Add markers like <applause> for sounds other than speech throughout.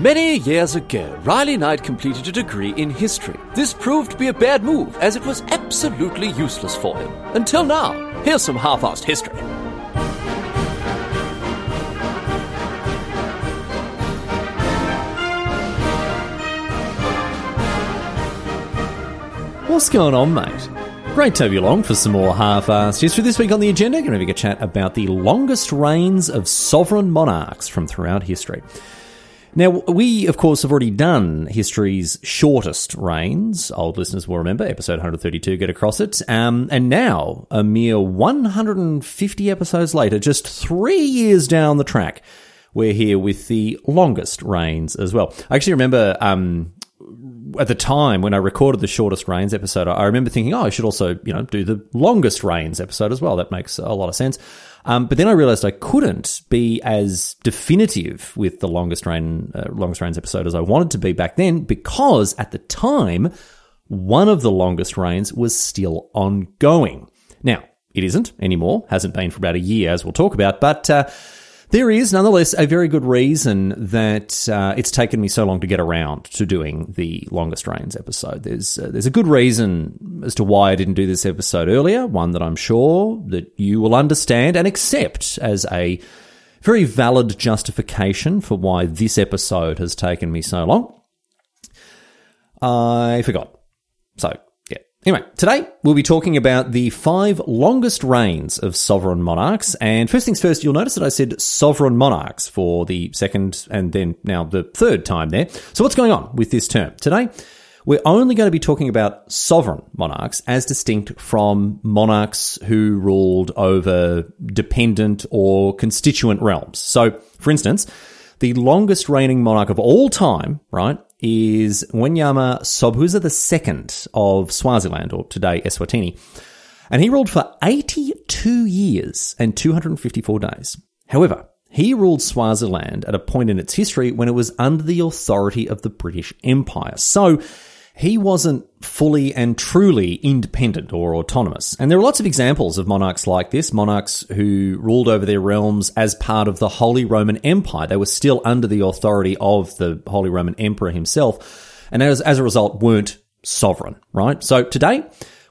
Many years ago, Riley Knight completed a degree in history. This proved to be a bad move, as it was absolutely useless for him. Until now, here's some half-assed history. What's going on, mate? Great to have you along for some more half-assed history. This week on the agenda, we're going to have a chat about the longest reigns of sovereign monarchs from throughout history. Now, we, of course, have already done history's shortest reigns. Old listeners will remember, episode 132, get across it. Um, and now, a mere 150 episodes later, just three years down the track, we're here with the longest reigns as well. I actually remember um, at the time when I recorded the shortest reigns episode, I remember thinking, oh, I should also, you know, do the longest reigns episode as well. That makes a lot of sense. Um, but then I realized I couldn't be as definitive with the longest reign, uh, longest reigns episode as I wanted to be back then because at the time, one of the longest reigns was still ongoing. Now, it isn't anymore, hasn't been for about a year, as we'll talk about, but, uh, there is nonetheless a very good reason that uh, it's taken me so long to get around to doing the longest reigns episode. There's uh, there's a good reason as to why I didn't do this episode earlier. One that I'm sure that you will understand and accept as a very valid justification for why this episode has taken me so long. I forgot. So. Anyway, today we'll be talking about the five longest reigns of sovereign monarchs. And first things first, you'll notice that I said sovereign monarchs for the second and then now the third time there. So what's going on with this term? Today, we're only going to be talking about sovereign monarchs as distinct from monarchs who ruled over dependent or constituent realms. So, for instance, the longest reigning monarch of all time, right, is Ngwenyama Sobhuza II of Swaziland, or today Eswatini. And he ruled for 82 years and 254 days. However, he ruled Swaziland at a point in its history when it was under the authority of the British Empire. So, he wasn't fully and truly independent or autonomous. And there are lots of examples of monarchs like this, monarchs who ruled over their realms as part of the Holy Roman Empire. They were still under the authority of the Holy Roman Emperor himself, and as, as a result weren't sovereign, right? So today,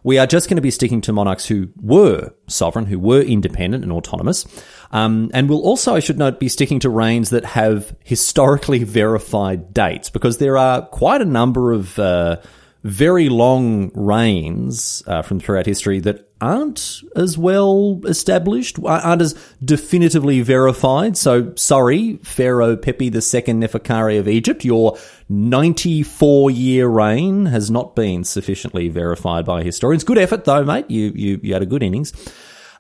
we are just going to be sticking to monarchs who were sovereign, who were independent and autonomous. Um, and we'll also, I should note, be sticking to reigns that have historically <laughs> verified dates because there are quite a number of uh, very long reigns uh, from throughout history that aren't as well established, aren't as definitively verified. So, sorry, Pharaoh Pepi II Neferkare of Egypt, your 94 year reign has not been sufficiently verified by historians. Good effort, though, mate. You you, you had a good innings.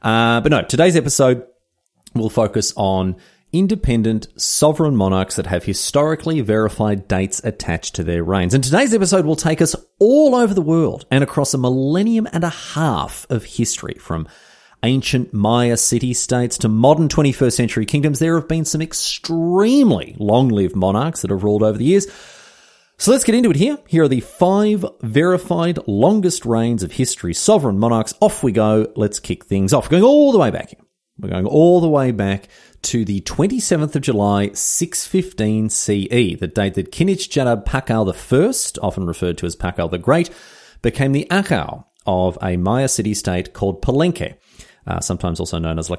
Uh, but no, today's episode will focus on independent sovereign monarchs that have historically verified dates attached to their reigns. And today's episode will take us all over the world and across a millennium and a half of history from ancient Maya city states to modern 21st century kingdoms. There have been some extremely long lived monarchs that have ruled over the years. So let's get into it here. Here are the five verified longest reigns of history. Sovereign monarchs. Off we go. Let's kick things off. Going all the way back here. We're going all the way back to the 27th of July, 615 CE, the date that Kinich Janaab Pakal I, often referred to as Pakal the Great, became the Ahau of a Maya city state called Palenque, uh, sometimes also known as La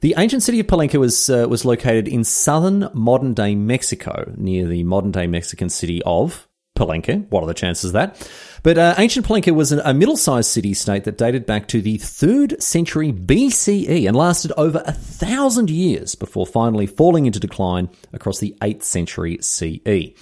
The ancient city of Palenque was uh, was located in southern modern day Mexico, near the modern day Mexican city of Palenque. What are the chances of that? But uh, ancient Palenque was a middle sized city state that dated back to the 3rd century BCE and lasted over a thousand years before finally falling into decline across the 8th century CE.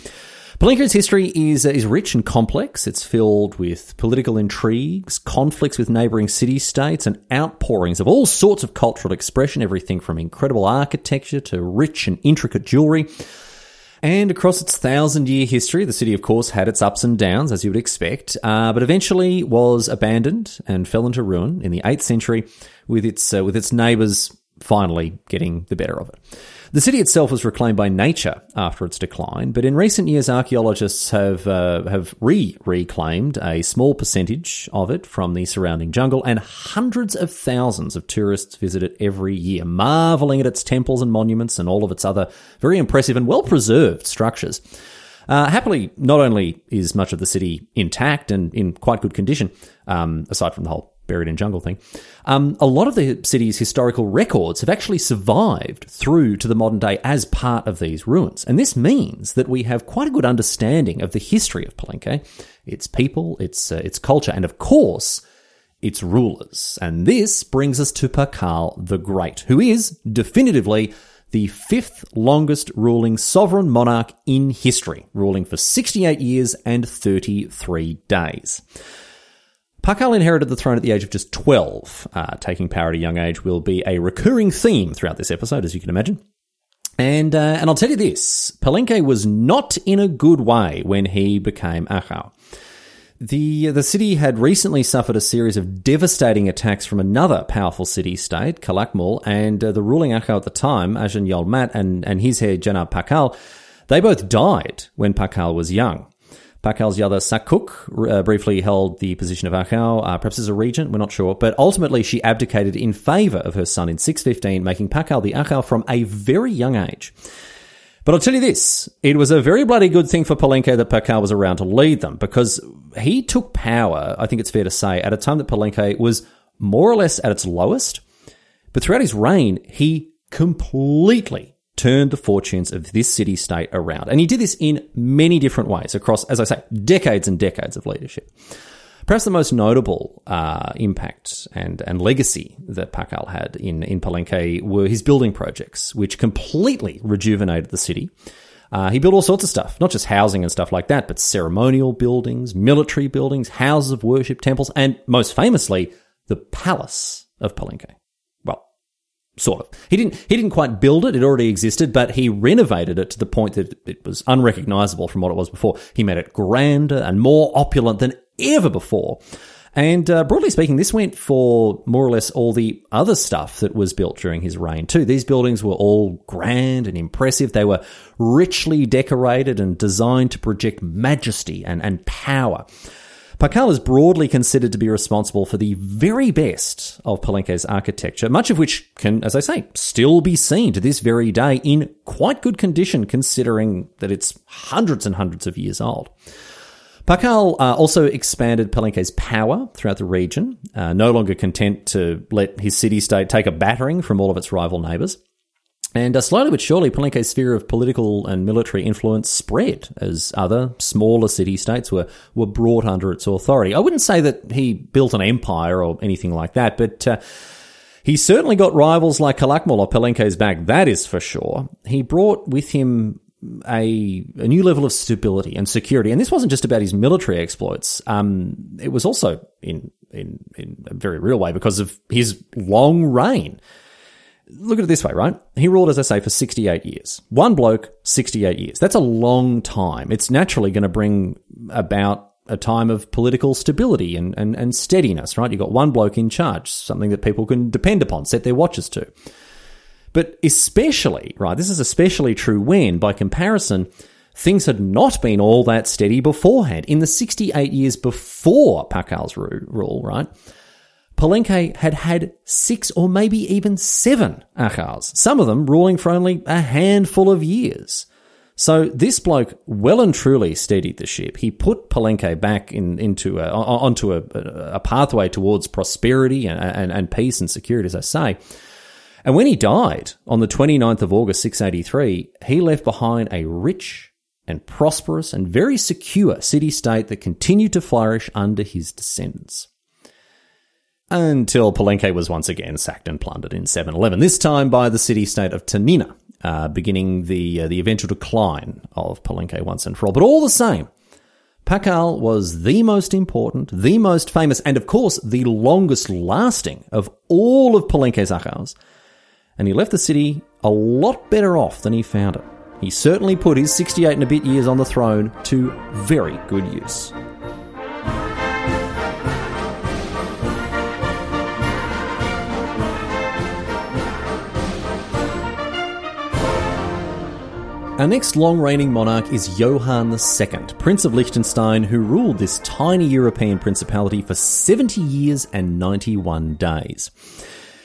Palenque's history is, uh, is rich and complex. It's filled with political intrigues, conflicts with neighbouring city states, and outpourings of all sorts of cultural expression, everything from incredible architecture to rich and intricate jewellery. And across its thousand year history, the city, of course, had its ups and downs, as you would expect, uh, but eventually was abandoned and fell into ruin in the 8th century, with its, uh, with its neighbours finally getting the better of it. The city itself was reclaimed by nature after its decline, but in recent years, archaeologists have uh, have re reclaimed a small percentage of it from the surrounding jungle, and hundreds of thousands of tourists visit it every year, marveling at its temples and monuments and all of its other very impressive and well preserved structures. Uh, happily, not only is much of the city intact and in quite good condition, um, aside from the whole buried in jungle thing. Um, a lot of the city's historical records have actually survived through to the modern day as part of these ruins. And this means that we have quite a good understanding of the history of Palenque, its people, its, uh, its culture, and of course, its rulers. And this brings us to Pakal the Great, who is definitively the fifth longest ruling sovereign monarch in history, ruling for 68 years and 33 days. Pakal inherited the throne at the age of just 12. Uh, taking power at a young age will be a recurring theme throughout this episode, as you can imagine. And uh, and I'll tell you this: Palenque was not in a good way when he became Ahau. The the city had recently suffered a series of devastating attacks from another powerful city state, Calakmul, and uh, the ruling Ahau at the time, Ajan Yolmat, and and his heir Janab Pakal, they both died when Pakal was young. Pakal's Yada Sakuk uh, briefly held the position of Ahau, uh, perhaps as a regent, we're not sure, but ultimately she abdicated in favour of her son in 615, making Pakal the Ahau from a very young age. But I'll tell you this, it was a very bloody good thing for Palenque that Pakal was around to lead them, because he took power, I think it's fair to say, at a time that Palenque was more or less at its lowest, but throughout his reign, he completely turned the fortunes of this city state around. And he did this in many different ways across, as I say, decades and decades of leadership. Perhaps the most notable uh, impact and, and legacy that Pakal had in, in Palenque were his building projects, which completely rejuvenated the city. Uh, he built all sorts of stuff, not just housing and stuff like that, but ceremonial buildings, military buildings, houses of worship, temples, and most famously, the Palace of Palenque sort of. He didn't he didn't quite build it; it already existed, but he renovated it to the point that it was unrecognizable from what it was before. He made it grander and more opulent than ever before. And uh, broadly speaking, this went for more or less all the other stuff that was built during his reign, too. These buildings were all grand and impressive. They were richly decorated and designed to project majesty and, and power. Pakal is broadly considered to be responsible for the very best of Palenque's architecture, much of which can, as I say, still be seen to this very day in quite good condition considering that it's hundreds and hundreds of years old. Pakal uh, also expanded Palenque's power throughout the region, uh, no longer content to let his city state take a battering from all of its rival neighbours. And uh, slowly but surely, Palenque's sphere of political and military influence spread as other smaller city states were, were brought under its authority. I wouldn't say that he built an empire or anything like that, but uh, he certainly got rivals like Calakmul or Palenque's back, that is for sure. He brought with him a, a new level of stability and security. And this wasn't just about his military exploits. Um, it was also in, in, in a very real way because of his long reign look at it this way, right? He ruled, as I say, for 68 years. One bloke, 68 years. That's a long time. It's naturally going to bring about a time of political stability and, and, and steadiness, right? You've got one bloke in charge, something that people can depend upon, set their watches to. But especially, right, this is especially true when, by comparison, things had not been all that steady beforehand. In the 68 years before Pakal's rule, right? Palenque had had six or maybe even seven Ahaus, some of them ruling for only a handful of years. So this bloke well and truly steadied the ship. He put Palenque back in, into a, onto a, a pathway towards prosperity and, and, and peace and security, as I say. And when he died on the 29th of August 683, he left behind a rich and prosperous and very secure city state that continued to flourish under his descendants. Until Palenque was once again sacked and plundered in 711, this time by the city state of Tonina uh, beginning the uh, the eventual decline of Palenque once and for all. But all the same, Pakal was the most important, the most famous, and of course the longest lasting of all of Palenque's Ahaus. And he left the city a lot better off than he found it. He certainly put his 68 and a bit years on the throne to very good use. Our next long reigning monarch is Johann II, Prince of Liechtenstein, who ruled this tiny European principality for 70 years and 91 days.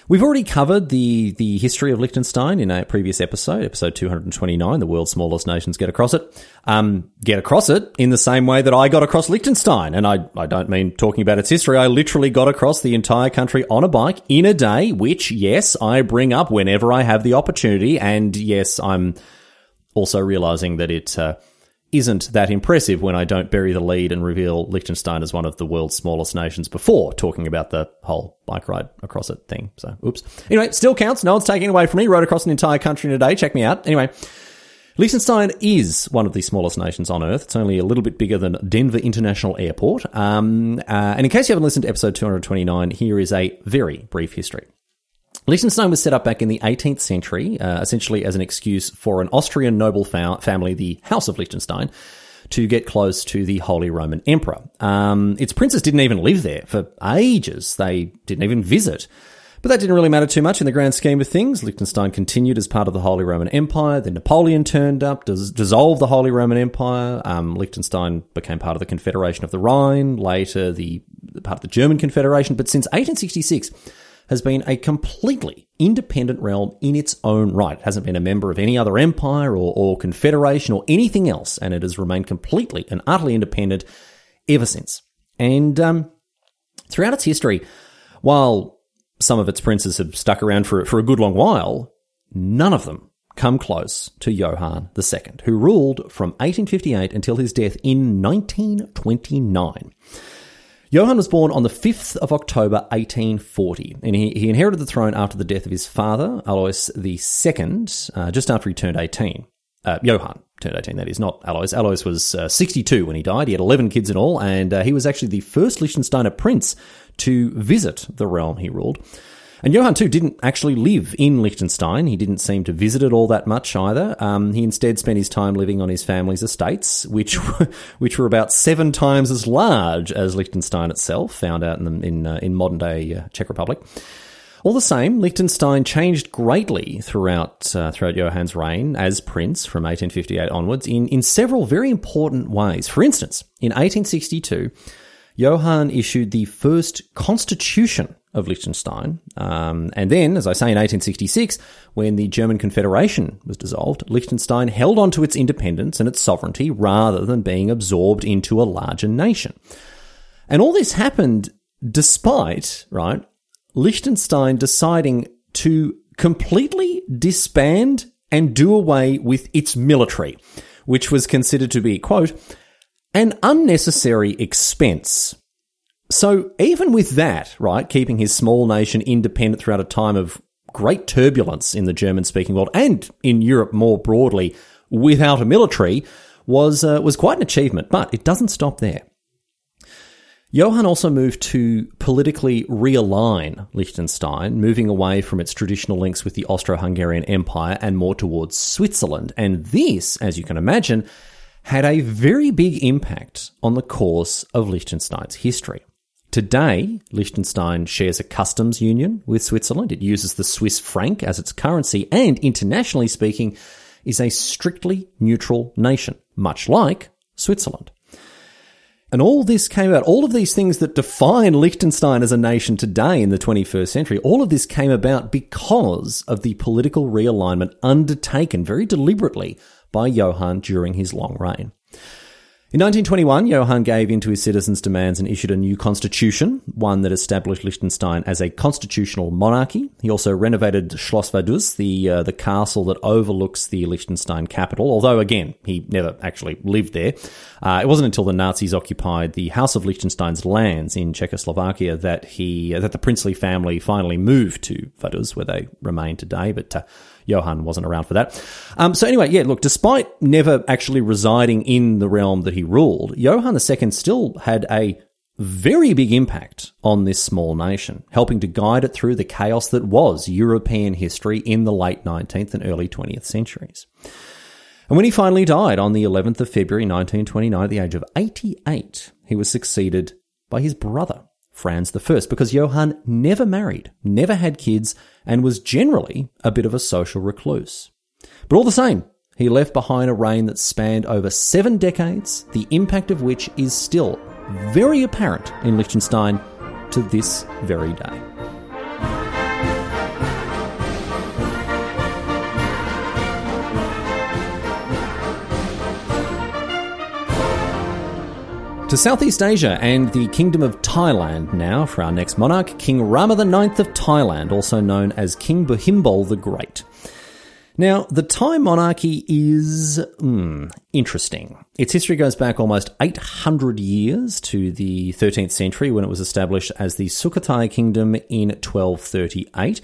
We've already covered the, the history of Liechtenstein in a previous episode, episode 229, The World's Smallest Nations Get Across It. Um, get across it in the same way that I got across Liechtenstein. And I, I don't mean talking about its history. I literally got across the entire country on a bike in a day, which, yes, I bring up whenever I have the opportunity. And yes, I'm also realizing that it uh, not that impressive when I don't bury the lead and reveal Liechtenstein as one of the world's smallest nations before talking about the whole bike ride across it thing. So, oops. Anyway, still counts. No one's taking away from me. Rode across an entire country in a day. Check me out. Anyway. Liechtenstein is one of the smallest nations on Earth. It's only a little bit bigger than Denver International Airport. Um, uh, and in case you haven't listened to episode 229, here is a very brief history. Liechtenstein was set up back in the 18th century, uh, essentially as an excuse for an Austrian noble fa- family, the House of Liechtenstein, to get close to the Holy Roman Emperor. Um, its princes didn't even live there for ages. They didn't even visit. But that didn't really matter too much in the grand scheme of things. Liechtenstein continued as part of the Holy Roman Empire. Then Napoleon turned up, dis- dissolved the Holy Roman Empire. Um, Liechtenstein became part of the Confederation of the Rhine, later the part of the German Confederation. But since 1866, has been a completely independent realm in its own right. It hasn't been a member of any other empire or, or confederation or anything else, and it has remained completely and utterly independent ever since. And um, throughout its history, while some of its princes have stuck around for, for a good long while, none of them come close to Johann II, who ruled from 1858 until his death in 1929. Johann was born on the 5th of October 1840, and he, he inherited the throne after the death of his father, Alois II, uh, just after he turned 18. Uh, Johann turned 18, that is, not Alois. Alois was uh, 62 when he died. He had 11 kids in all, and uh, he was actually the first Liechtensteiner prince to visit the realm he ruled. And Johann too didn't actually live in Liechtenstein. He didn't seem to visit it all that much either. Um, he instead spent his time living on his family's estates, which <laughs> were, which were about seven times as large as Liechtenstein itself, found out in the, in, uh, in modern day uh, Czech Republic. All the same, Liechtenstein changed greatly throughout uh, throughout Johann's reign as prince from 1858 onwards in, in several very important ways. For instance, in 1862, Johann issued the first constitution of Liechtenstein. Um, and then, as I say, in 1866, when the German Confederation was dissolved, Liechtenstein held on to its independence and its sovereignty rather than being absorbed into a larger nation. And all this happened despite, right, Liechtenstein deciding to completely disband and do away with its military, which was considered to be, quote, an unnecessary expense so even with that, right, keeping his small nation independent throughout a time of great turbulence in the German speaking world and in Europe more broadly without a military was uh, was quite an achievement, but it doesn't stop there. Johann also moved to politically realign Liechtenstein, moving away from its traditional links with the Austro Hungarian Empire and more towards Switzerland. And this, as you can imagine, had a very big impact on the course of Liechtenstein's history. Today, Liechtenstein shares a customs union with Switzerland. It uses the Swiss franc as its currency and, internationally speaking, is a strictly neutral nation, much like Switzerland. And all this came about, all of these things that define Liechtenstein as a nation today in the 21st century, all of this came about because of the political realignment undertaken very deliberately by Johann during his long reign. In 1921, Johann gave in to his citizens' demands and issued a new constitution, one that established Liechtenstein as a constitutional monarchy. He also renovated Schloss Vaduz, the uh, the castle that overlooks the Liechtenstein capital. Although, again, he never actually lived there. Uh, it wasn't until the Nazis occupied the House of Liechtenstein's lands in Czechoslovakia that he uh, that the princely family finally moved to Vaduz, where they remain today. But uh, Johann wasn't around for that. Um, so anyway, yeah, look, despite never actually residing in the realm that he ruled, Johann II still had a very big impact on this small nation, helping to guide it through the chaos that was European history in the late 19th and early 20th centuries. And when he finally died on the 11th of February 1929 at the age of 88, he was succeeded by his brother, Franz I, because Johann never married, never had kids, and was generally a bit of a social recluse. But all the same, he left behind a reign that spanned over seven decades, the impact of which is still very apparent in Liechtenstein to this very day. To Southeast Asia and the Kingdom of Thailand now for our next monarch, King Rama IX of Thailand, also known as King Bhumibol the Great. Now, the Thai monarchy is mm, interesting. Its history goes back almost 800 years to the 13th century when it was established as the Sukhothai Kingdom in 1238.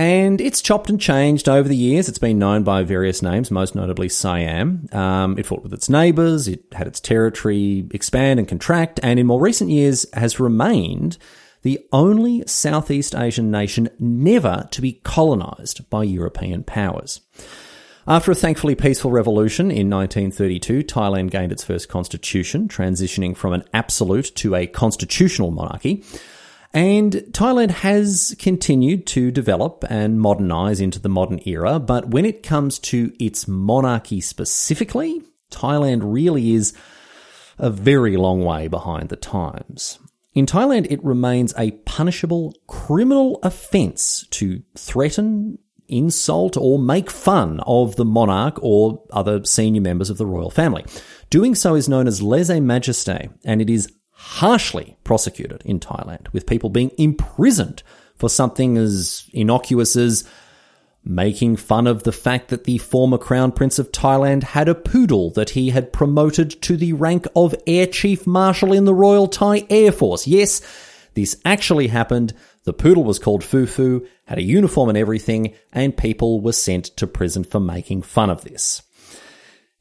And it's chopped and changed over the years. It's been known by various names, most notably Siam. Um, it fought with its neighbours, it had its territory expand and contract, and in more recent years has remained the only Southeast Asian nation never to be colonised by European powers. After a thankfully peaceful revolution in 1932, Thailand gained its first constitution, transitioning from an absolute to a constitutional monarchy. And Thailand has continued to develop and modernize into the modern era, but when it comes to its monarchy specifically, Thailand really is a very long way behind the times. In Thailand, it remains a punishable criminal offence to threaten, insult, or make fun of the monarch or other senior members of the royal family. Doing so is known as lese majeste, and it is harshly prosecuted in Thailand, with people being imprisoned for something as innocuous as making fun of the fact that the former Crown Prince of Thailand had a poodle that he had promoted to the rank of Air Chief Marshal in the Royal Thai Air Force. Yes, this actually happened. The poodle was called Fufu, had a uniform and everything, and people were sent to prison for making fun of this.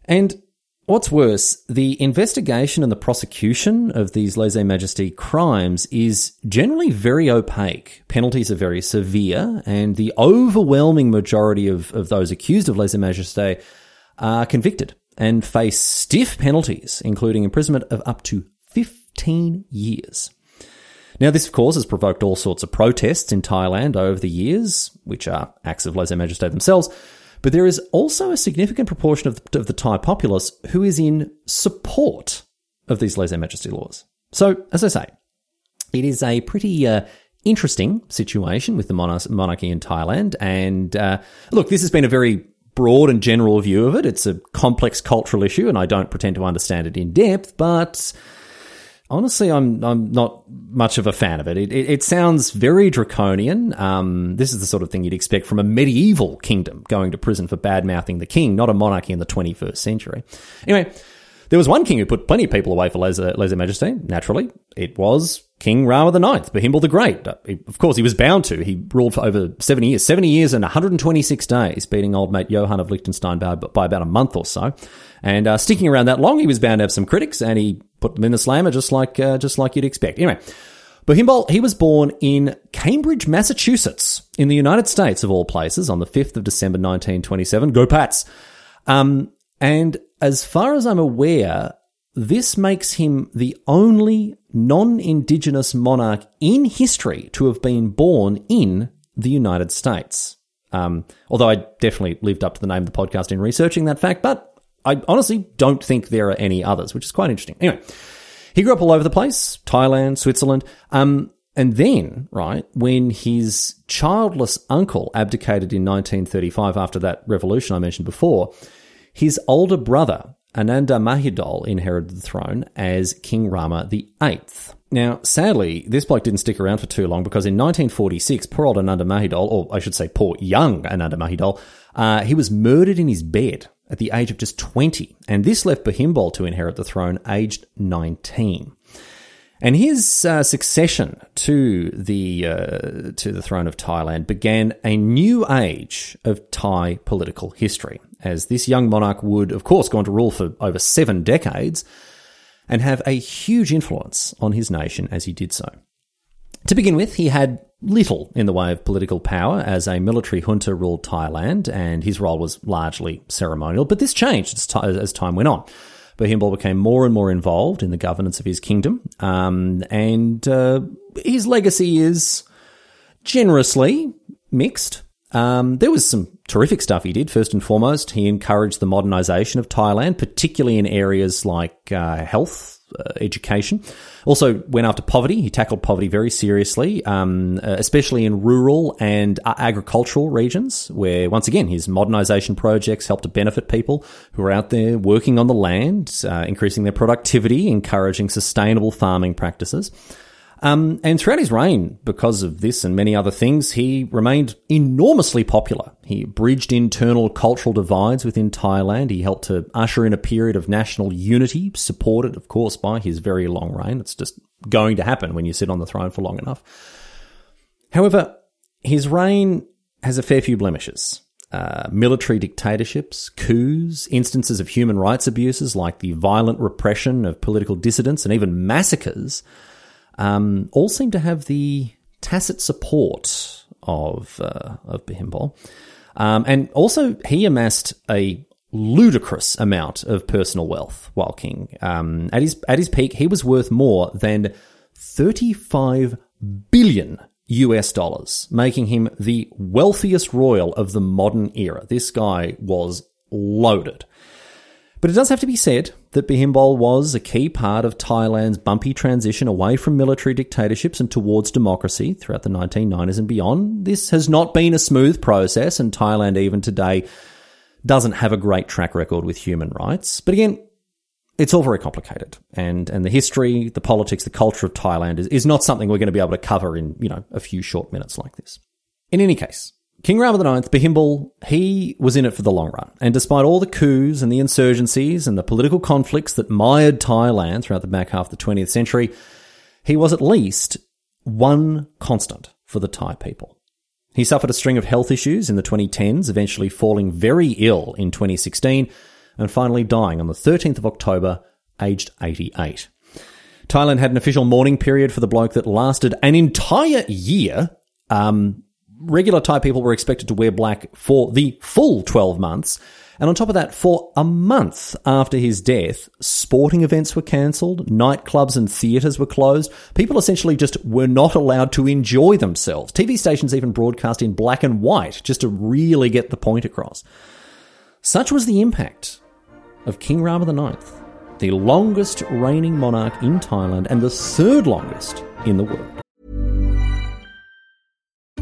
And What's worse, the investigation and the prosecution of these lese majesty crimes is generally very opaque. Penalties are very severe, and the overwhelming majority of, of those accused of lese majesty are convicted and face stiff penalties, including imprisonment of up to 15 years. Now, this, of course, has provoked all sorts of protests in Thailand over the years, which are acts of lese majesty themselves, but there is also a significant proportion of the, of the Thai populace who is in support of these lese majeste laws. So, as I say, it is a pretty uh, interesting situation with the monarchy in Thailand. And uh, look, this has been a very broad and general view of it. It's a complex cultural issue, and I don't pretend to understand it in depth, but honestly, I'm I'm not much of a fan of it. It, it, it sounds very draconian. Um, this is the sort of thing you'd expect from a medieval kingdom going to prison for bad mouthing the king, not a monarchy in the 21st century. Anyway, there was one king who put plenty of people away for lese, lese majeste. Naturally, it was King Rama IX, Bhumibol the Great. Uh, of course, he was bound to. He ruled for over 70 years, 70 years and 126 days, beating old mate Johann of Liechtenstein by, by about a month or so. And uh, sticking around that long, he was bound to have some critics, and he put them in the slammer just like uh, just like you'd expect. Anyway, Bhumibol, he was born in Cambridge, Massachusetts, in the United States of all places, on the 5th of December 1927. Go Pats! Um, and as far as I'm aware, this makes him the only non-indigenous monarch in history to have been born in the United States. Um, although I definitely lived up to the name of the podcast in researching that fact, but I honestly don't think there are any others, which is quite interesting. Anyway, he grew up all over the place Thailand, Switzerland. Um, and then, right, when his childless uncle abdicated in 1935 after that revolution I mentioned before, His older brother, Ananda Mahidol, inherited the throne as King Rama VIII. Now, sadly, this bloke didn't stick around for too long because in 1946, poor old Ananda Mahidol, or I should say poor young Ananda Mahidol, uh, he was murdered in his bed at the age of just 20. And this left Bhumibol to inherit the throne aged 19. And his uh, succession to the uh, to the throne of Thailand began a new age of Thai political history, as this young monarch would, of course, go on to rule for over seven decades and have a huge influence on his nation as he did so. To begin with, he had little in the way of political power as a military junta ruled Thailand, and his role was largely ceremonial. But this changed as time went on. Bhumibol became more and more involved in the governance of his kingdom, um, and uh, his legacy is generously mixed. Um, there was some terrific stuff he did. First and foremost, he encouraged the modernization of Thailand, particularly in areas like uh, health uh, education. Also went after poverty. He tackled poverty very seriously, um, uh, especially in rural and uh, agricultural regions, where once again his modernisation projects helped to benefit people who are out there working on the land, uh, increasing their productivity, encouraging sustainable farming practices. Um, and throughout his reign, because of this and many other things, he remained enormously popular. He bridged internal cultural divides within Thailand. He helped to usher in a period of national unity, supported, of course, by his very long reign. It's just going to happen when you sit on the throne for long enough. However, his reign has a fair few blemishes. Uh, military dictatorships, coups, instances of human rights abuses like the violent repression of political dissidents, and even massacres um, all seem to have the tacit support of uh, of Bhumibol. Um, and also, he amassed a ludicrous amount of personal wealth while king. Um, at his at his peak, he was worth more than thirty five billion US dollars, making him the wealthiest royal of the modern era. This guy was loaded. But it does have to be said that Bhumibol was a key part of Thailand's bumpy transition away from military dictatorships and towards democracy throughout the 1990s and beyond. This has not been a smooth process, and Thailand, even today, doesn't have a great track record with human rights. But again, it's all very complicated, and and the history, the politics, the culture of Thailand is, is not something we're going to be able to cover in you know a few short minutes like this. In any case, King Rama IX, Bhumibol, he was in it for the long run. And despite all the coups and the insurgencies and the political conflicts that mired Thailand throughout the back half of the 20th century, he was at least one constant for the Thai people. He suffered a string of health issues in the 2010s, eventually falling very ill in 2016 and finally dying on the 13th of October, aged 88. Thailand had an official mourning period for the bloke that lasted an entire year. Um, regular Thai people were expected to wear black for the full 12 months. And on top of that, for a month after his death, sporting events were cancelled, nightclubs and theatres were closed. People essentially just were not allowed to enjoy themselves. TV stations even broadcast in black and white just to really get the point across. Such was the impact of King Rama IX, the longest reigning monarch in Thailand and the third longest in the world.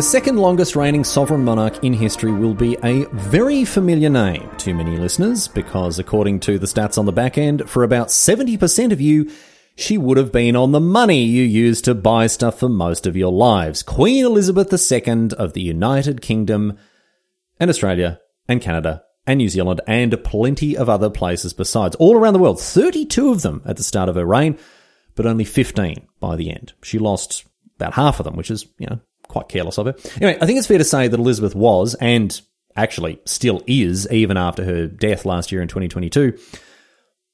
The second longest reigning sovereign monarch in history will be a very familiar name to many listeners because, according to the stats on the back end, for about 70% of you, she would have been on the money you used to buy stuff for most of your lives. Queen Elizabeth II of the United Kingdom and Australia and Canada and New Zealand and plenty of other places besides, all around the world. 32 of them at the start of her reign, but only 15 by the end. She lost about half of them, which is, you know, quite careless of her. Anyway, I think it's fair to say that Elizabeth was, and actually still is, even after her death last year in 2022,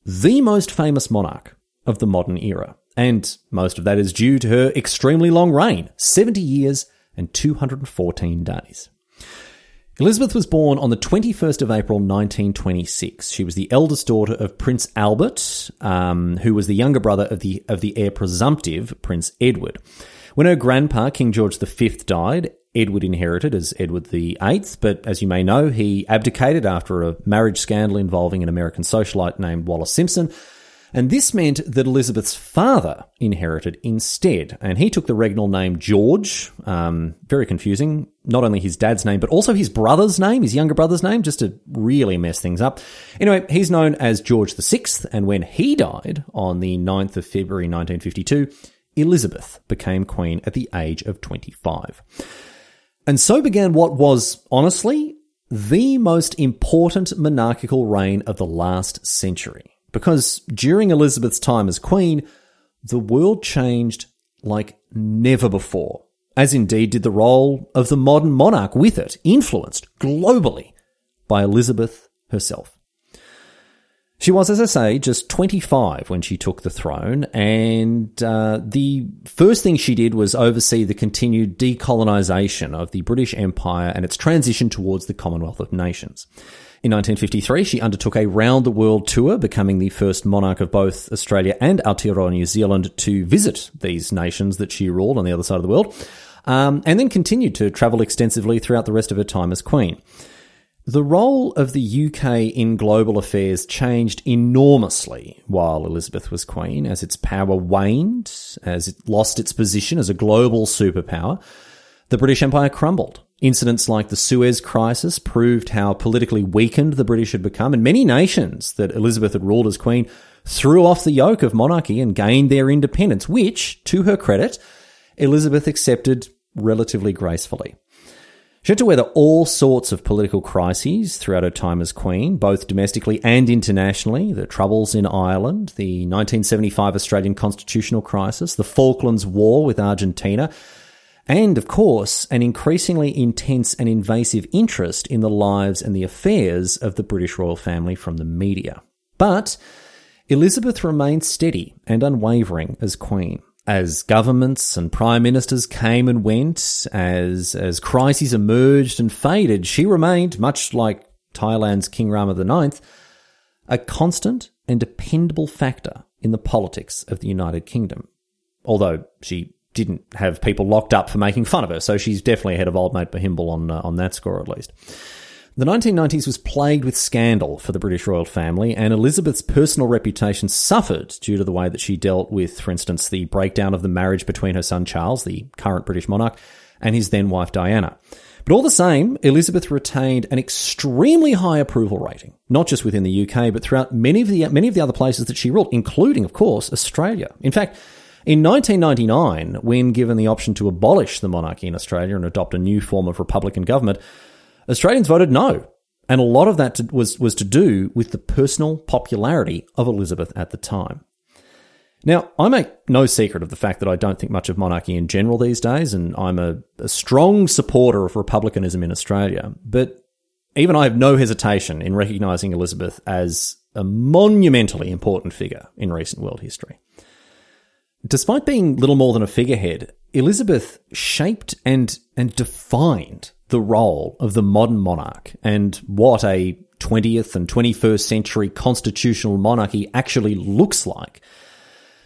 the most famous monarch of the modern era. And most of that is due to her extremely long reign 70 years and 214 days. Elizabeth was born on the 21st of April 1926. She was the eldest daughter of Prince Albert, um, who was the younger brother of the, of the heir presumptive, Prince Edward. When her grandpa, King George V, died, Edward inherited as Edward VIII, but as you may know, he abdicated after a marriage scandal involving an American socialite named Wallis Simpson. And this meant that Elizabeth's father inherited instead, and he took the regnal name George. Um, very confusing. Not only his dad's name, but also his brother's name, his younger brother's name, just to really mess things up. Anyway, he's known as George VI, and when he died on the 9th of February 1952, Elizabeth became queen at the age of 25. And so began what was, honestly, the most important monarchical reign of the last century. Because during Elizabeth's time as queen, the world changed like never before, as indeed did the role of the modern monarch with it, influenced globally by Elizabeth herself. She was, as I say, just 25 when she took the throne, and uh, the first thing she did was oversee the continued decolonisation of the British Empire and its transition towards the Commonwealth of Nations. In 1953, she undertook a round the world tour, becoming the first monarch of both Australia and Aotearoa New Zealand to visit these nations that she ruled on the other side of the world, um, and then continued to travel extensively throughout the rest of her time as Queen. The role of the UK in global affairs changed enormously while Elizabeth was Queen, as its power waned, as it lost its position as a global superpower. The British Empire crumbled. Incidents like the Suez Crisis proved how politically weakened the British had become, and many nations that Elizabeth had ruled as Queen threw off the yoke of monarchy and gained their independence, which, to her credit, Elizabeth accepted relatively gracefully. She had to weather all sorts of political crises throughout her time as Queen, both domestically and internationally. The Troubles in Ireland, the 1975 Australian constitutional crisis, the Falklands War with Argentina, and, of course, an increasingly intense and invasive interest in the lives and the affairs of the British royal family from the media. But Elizabeth remained steady and unwavering as Queen as governments and prime ministers came and went, as as crises emerged and faded, she remained, much like Thailand's King Rama IX, a constant and dependable factor in the politics of the United Kingdom. Although she didn't have people locked up for making fun of her, so she's definitely ahead of old mate Bhumibol on uh, on that score at least. The 1990s was plagued with scandal for the British royal family, and Elizabeth's personal reputation suffered due to the way that she dealt with, for instance, the breakdown of the marriage between her son Charles, the current British monarch, and his then wife Diana. But all the same, Elizabeth retained an extremely high approval rating, not just within the UK, but throughout many of the many of the other places that she ruled, including, of course, Australia. In fact, in 1999, when given the option to abolish the monarchy in Australia and adopt a new form of republican government, Australians voted no. And a lot of that to, was, was to do with the personal popularity of Elizabeth at the time. Now, I make no secret of the fact that I don't think much of monarchy in general these days, and I'm a, a strong supporter of republicanism in Australia. But even I have no hesitation in recognising Elizabeth as a monumentally important figure in recent world history. Despite being little more than a figurehead, Elizabeth shaped and, and defined the role of the modern monarch and what a 20th and 21st century constitutional monarchy actually looks like.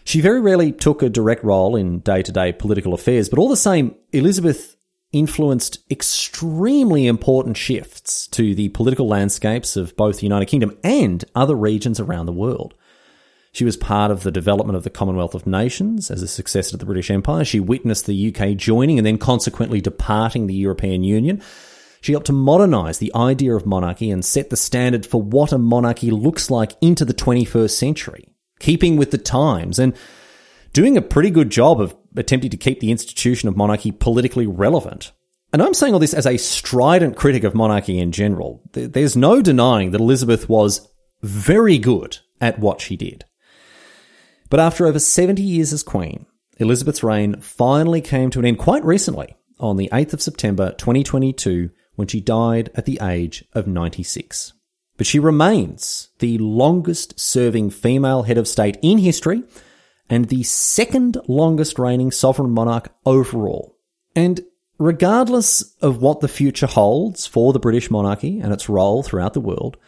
She very rarely took a direct role in day to day political affairs, but all the same, Elizabeth influenced extremely important shifts to the political landscapes of both the United Kingdom and other regions around the world. She was part of the development of the Commonwealth of Nations as a successor to the British Empire. She witnessed the UK joining and then consequently departing the European Union. She helped to modernise the idea of monarchy and set the standard for what a monarchy looks like into the 21st century, keeping with the times and doing a pretty good job of attempting to keep the institution of monarchy politically relevant. And I'm saying all this as a strident critic of monarchy in general. There's no denying that Elizabeth was very good at what she did. But after over 70 years as Queen, Elizabeth's reign finally came to an end quite recently on the 8th of September 2022 when she died at the age of 96. but she remains the longest serving female head of state in history and the second longest reigning sovereign monarch overall. And regardless of what the future holds for the British monarchy and its role throughout the world,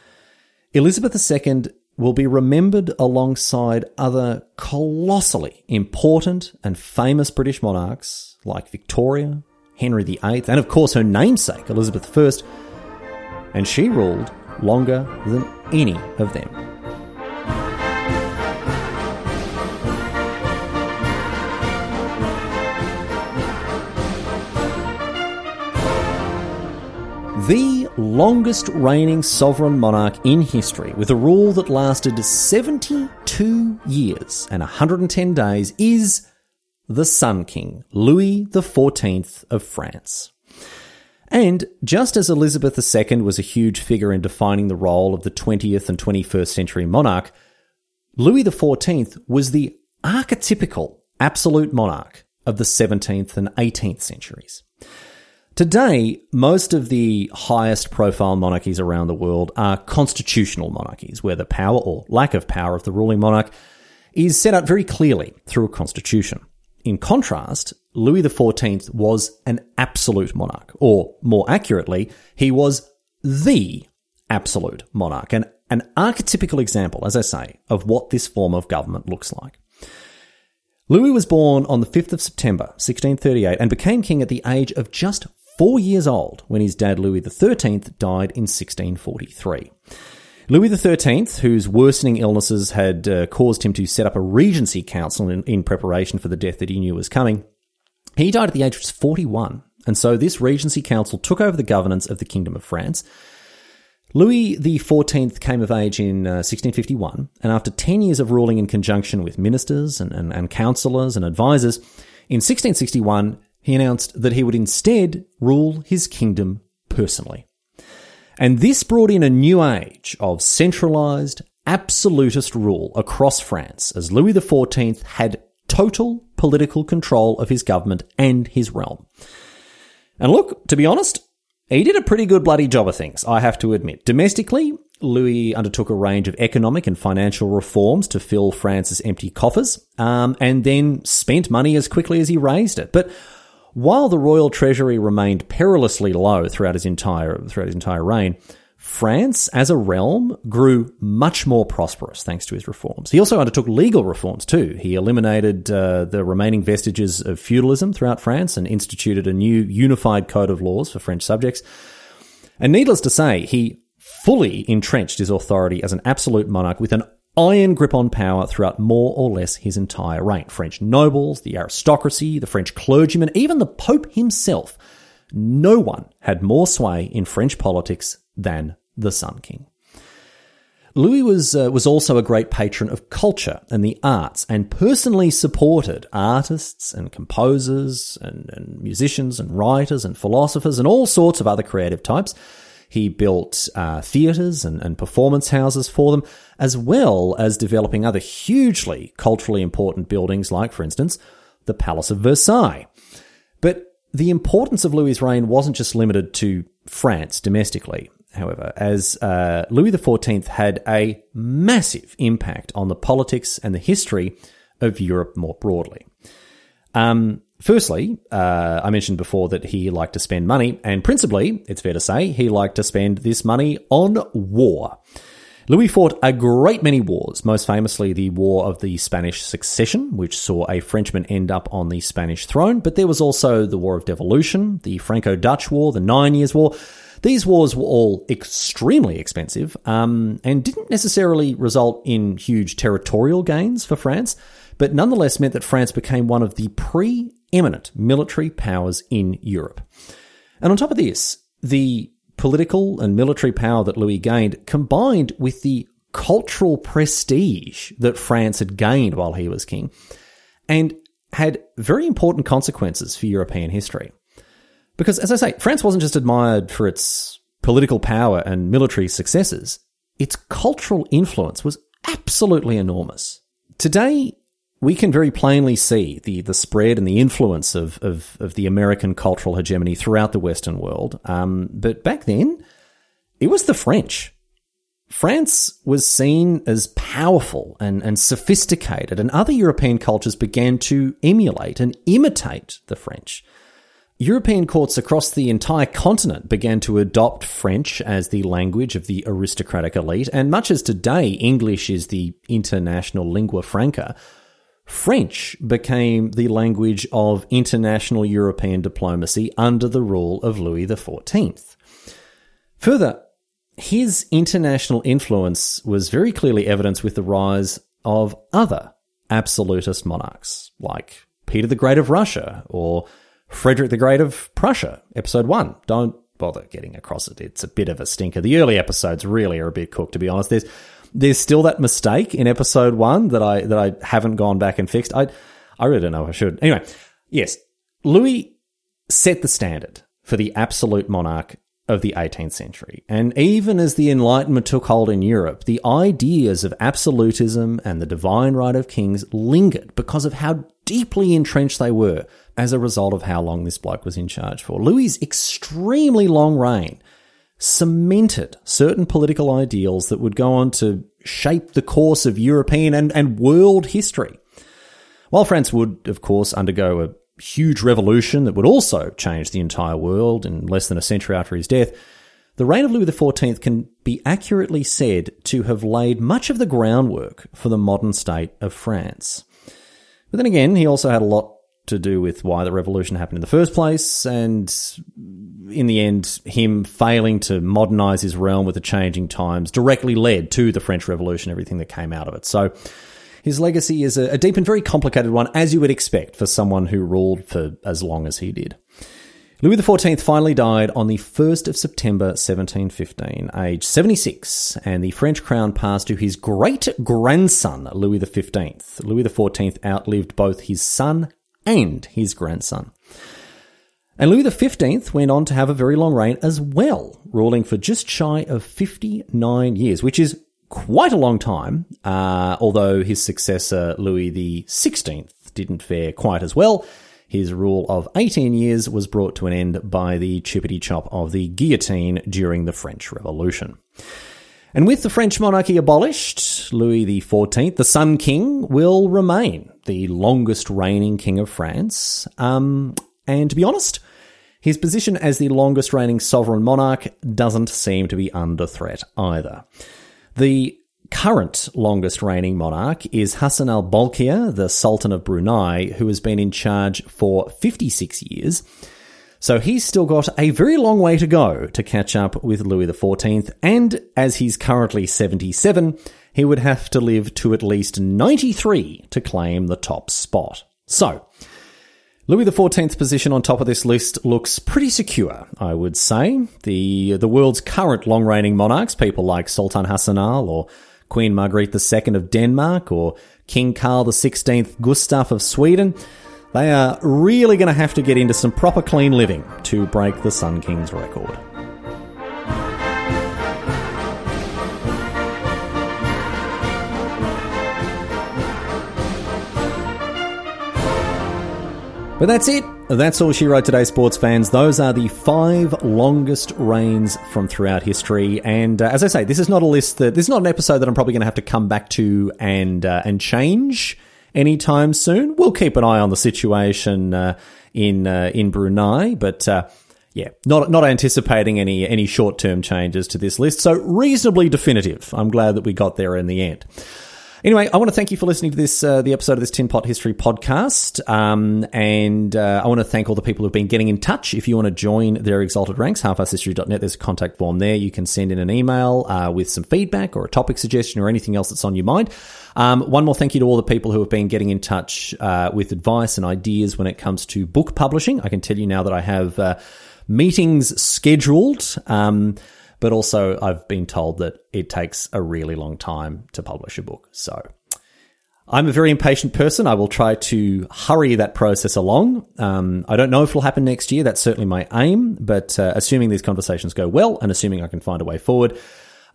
Elizabeth II will be remembered alongside other colossally important and famous British monarchs like Victoria, Henry VIII, and of course her namesake, Elizabeth I, and she ruled longer than any of them. The longest reigning sovereign monarch in history, with a rule that lasted 72 years and 110 days, is the Sun King, Louis XIV of France. And just as Elizabeth II was a huge figure in defining the role of the 20th and 21st century monarch, Louis XIV was the archetypical absolute monarch of the 17th and 18th centuries. Today, most of the highest profile monarchies around the world are constitutional monarchies, where the power or lack of power of the ruling monarch is set out very clearly through a constitution. In contrast, Louis XIV was an absolute monarch, or more accurately, he was the absolute monarch, and an archetypical example, as I say, of what this form of government looks like. Louis was born on the 5th of September, 1638, and became king at the age of just four years old when his dad Louis XIII died in 1643. Louis XIII, whose worsening illnesses had uh, caused him to set up a regency council in, in preparation for the death that he knew was coming, he died at the age of 41. And so this regency council took over the governance of the Kingdom of France. Louis XIV came of age in uh, 1651, and after 10 years of ruling in conjunction with ministers and, and, and councillors and advisors, in 1661 he announced that he would instead rule his kingdom personally. And this brought in a new age of centralized, absolutist rule across France as Louis XIV had total political control of his government and his realm. And look, to be honest, he did a pretty good bloody job of things, I have to admit. Domestically, Louis undertook a range of economic and financial reforms to fill France's empty coffers, um, and then spent money as quickly as he raised it. But while the royal treasury remained perilously low throughout his entire throughout his entire reign, France as a realm grew much more prosperous thanks to his reforms. He also undertook legal reforms too. He eliminated uh, the remaining vestiges of feudalism throughout France and instituted a new unified code of laws for French subjects. And needless to say, he fully entrenched his authority as an absolute monarch with an iron grip on power throughout more or less his entire reign. French nobles, the aristocracy, the French clergymen, even the Pope himself. No one had more sway in French politics than the Sun King. Louis was uh, was also a great patron of culture and the arts, and personally supported artists and composers and, and musicians and writers and philosophers and all sorts of other creative types he built uh, theatres and, and performance houses for them, as well as developing other hugely culturally important buildings, like, for instance, the Palace of Versailles. But the importance of Louis's reign wasn't just limited to France domestically, however, as uh, Louis XIV had a massive impact on the politics and the history of Europe more broadly. Um, Firstly, uh, I mentioned before that he liked to spend money, and principally, it's fair to say, he liked to spend this money on war. Louis fought a great many wars, most famously the War of the Spanish Succession, which saw a Frenchman end up on the Spanish throne, but there was also the War of Devolution, the Franco Dutch War, the Nine Years' War. These wars were all extremely expensive um, and didn't necessarily result in huge territorial gains for France, but nonetheless meant that France became one of the pre eminent military powers in Europe. And on top of this, the political and military power that Louis gained combined with the cultural prestige that France had gained while he was king and had very important consequences for European history. Because, as I say, France wasn't just admired for its political power and military successes, its cultural influence was absolutely enormous. Today, we can very plainly see the, the spread and the influence of, of, of the American cultural hegemony throughout the Western world. Um, but back then, it was the French. France was seen as powerful and, and sophisticated, and other European cultures began to emulate and imitate the French. European courts across the entire continent began to adopt French as the language of the aristocratic elite, and much as today English is the international lingua franca, French became the language of international European diplomacy under the rule of Louis XIV. Further, his international influence was very clearly evidenced with the rise of other absolutist monarchs, like Peter the Great of Russia or Frederick the Great of Prussia, episode one. Don't bother getting across it. It's a bit of a stinker. The early episodes really are a bit cooked, to be honest. There's there's still that mistake in episode one that I that I haven't gone back and fixed. I I really don't know if I should. Anyway, yes, Louis set the standard for the absolute monarch of the 18th century. And even as the Enlightenment took hold in Europe, the ideas of absolutism and the divine right of kings lingered because of how deeply entrenched they were as a result of how long this bloke was in charge for. Louis's extremely long reign cemented certain political ideals that would go on to shape the course of European and, and world history. While France would, of course, undergo a huge revolution that would also change the entire world in less than a century after his death, the reign of Louis XIV can be accurately said to have laid much of the groundwork for the modern state of France. But then again, he also had a lot to do with why the revolution happened in the first place, and in the end, him failing to modernize his realm with the changing times directly led to the French Revolution, everything that came out of it. So his legacy is a, deep and very complicated one, as you would expect for someone who ruled for as long as he did. Louis XIV finally died on the 1st of September 1715, aged 76, and the French crown passed to his great grandson, Louis XV. Louis XIV outlived both his son and his grandson. And Louis XV went on to have a very long reign as well, ruling for just shy of 59 years, which is quite a long time, uh, although his successor, Louis XVI, didn't fare quite as well. His rule of 18 years was brought to an end by the chippity chop of the guillotine during the French Revolution. And with the French monarchy abolished, Louis XIV, the Sun King, will remain the longest reigning king of France. Um, and to be honest, his position as the longest reigning sovereign monarch doesn't seem to be under threat either. The current longest reigning monarch is Hassanal Bolkiah, the Sultan of Brunei, who has been in charge for 56 years. So he's still got a very long way to go to catch up with Louis XIV, and as he's currently 77, he would have to live to at least 93 to claim the top spot. So, Louis XIV's position on top of this list looks pretty secure, I would say. The, the world's current long reigning monarchs, people like Sultan Hassanal or Queen Margrethe II of Denmark or King Carl XVI Gustaf of Sweden, they are really going to have to get into some proper clean living to break the Sun King's record. But that's it. That's all she wrote today, sports fans. Those are the five longest reigns from throughout history. And uh, as I say, this is not a list that this is not an episode that I'm probably going to have to come back to and uh, and change anytime soon. We'll keep an eye on the situation uh, in uh, in Brunei, but uh, yeah, not not anticipating any any short term changes to this list. So reasonably definitive. I'm glad that we got there in the end. Anyway, I want to thank you for listening to this, uh, the episode of this Tin Pot History podcast. Um, and uh, I want to thank all the people who've been getting in touch. If you want to join their exalted ranks, halfarsedhistory.net, there's a contact form there. You can send in an email uh, with some feedback or a topic suggestion or anything else that's on your mind. Um, one more thank you to all the people who have been getting in touch uh, with advice and ideas when it comes to book publishing. I can tell you now that I have uh, meetings scheduled. Um, but also, I've been told that it takes a really long time to publish a book. So I'm a very impatient person. I will try to hurry that process along. Um, I don't know if it'll happen next year. That's certainly my aim. But uh, assuming these conversations go well and assuming I can find a way forward,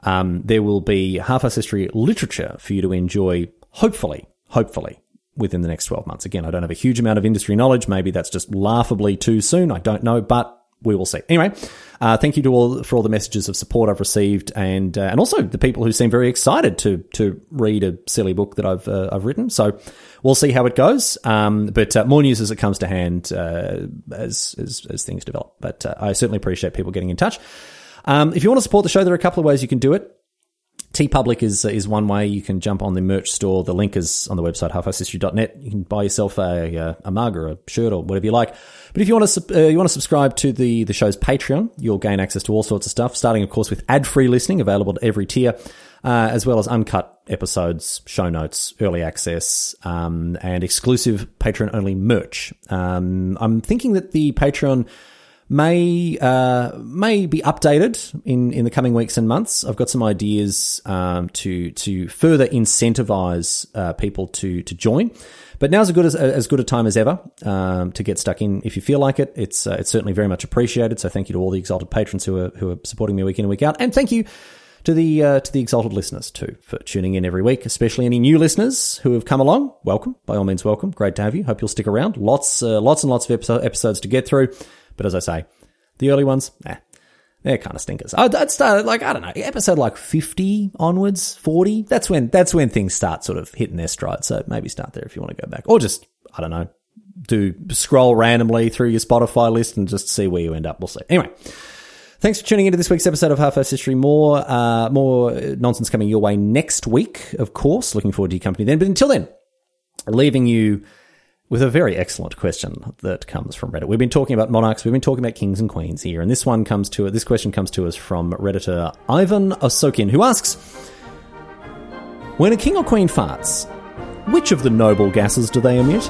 um, there will be Half-Arsed History literature for you to enjoy, hopefully, hopefully, within the next 12 months. Again, I don't have a huge amount of industry knowledge. Maybe that's just laughably too soon. I don't know. But we will see. Anyway, uh, thank you to all for all the messages of support I've received, and uh, and also the people who seem very excited to to read a silly book that I've uh, I've written. So we'll see how it goes. Um, but uh, more news as it comes to hand uh, as, as as things develop. But uh, I certainly appreciate people getting in touch. Um, if you want to support the show, there are a couple of ways you can do it. TeePublic is is one way you can jump on the merch store. The link is on the website halfarsedhistory.net. You can buy yourself a, a mug or a shirt or whatever you like. But if you want to uh, you want to subscribe to the the show's Patreon, you'll gain access to all sorts of stuff. Starting, of course, with ad free listening available to every tier, uh, as well as uncut episodes, show notes, early access, um, and exclusive Patreon only merch. Um, I'm thinking that the Patreon may uh, may be updated in, in the coming weeks and months. I've got some ideas um, to to further incentivize uh, people to to join. But now's as good as as good a time as ever um, to get stuck in. If you feel like it, it's uh, it's certainly very much appreciated. So thank you to all the exalted patrons who are who are supporting me week in and week out, and thank you to the uh, to the exalted listeners too for tuning in every week, especially any new listeners who have come along. Welcome, by all means, welcome. Great to have you. Hope you'll stick around. Lots, uh, lots and lots of episodes to get through. But as I say, the early ones, eh, they're kind of stinkers. I'd, I'd start like I don't know, episode like fifty onwards, forty. That's when that's when things start sort of hitting their stride. So maybe start there if you want to go back, or just I don't know, do scroll randomly through your Spotify list and just see where you end up. We'll see. Anyway. Thanks for tuning into this week's episode of Half-Arsed History. More, uh, more nonsense coming your way next week, of course. Looking forward to your company then. But until then, leaving you with a very excellent question that comes from Reddit. We've been talking about monarchs, we've been talking about kings and queens here, and this one comes to this question comes to us from Redditor Ivan Osokin, who asks When a king or queen farts, which of the noble gases do they emit?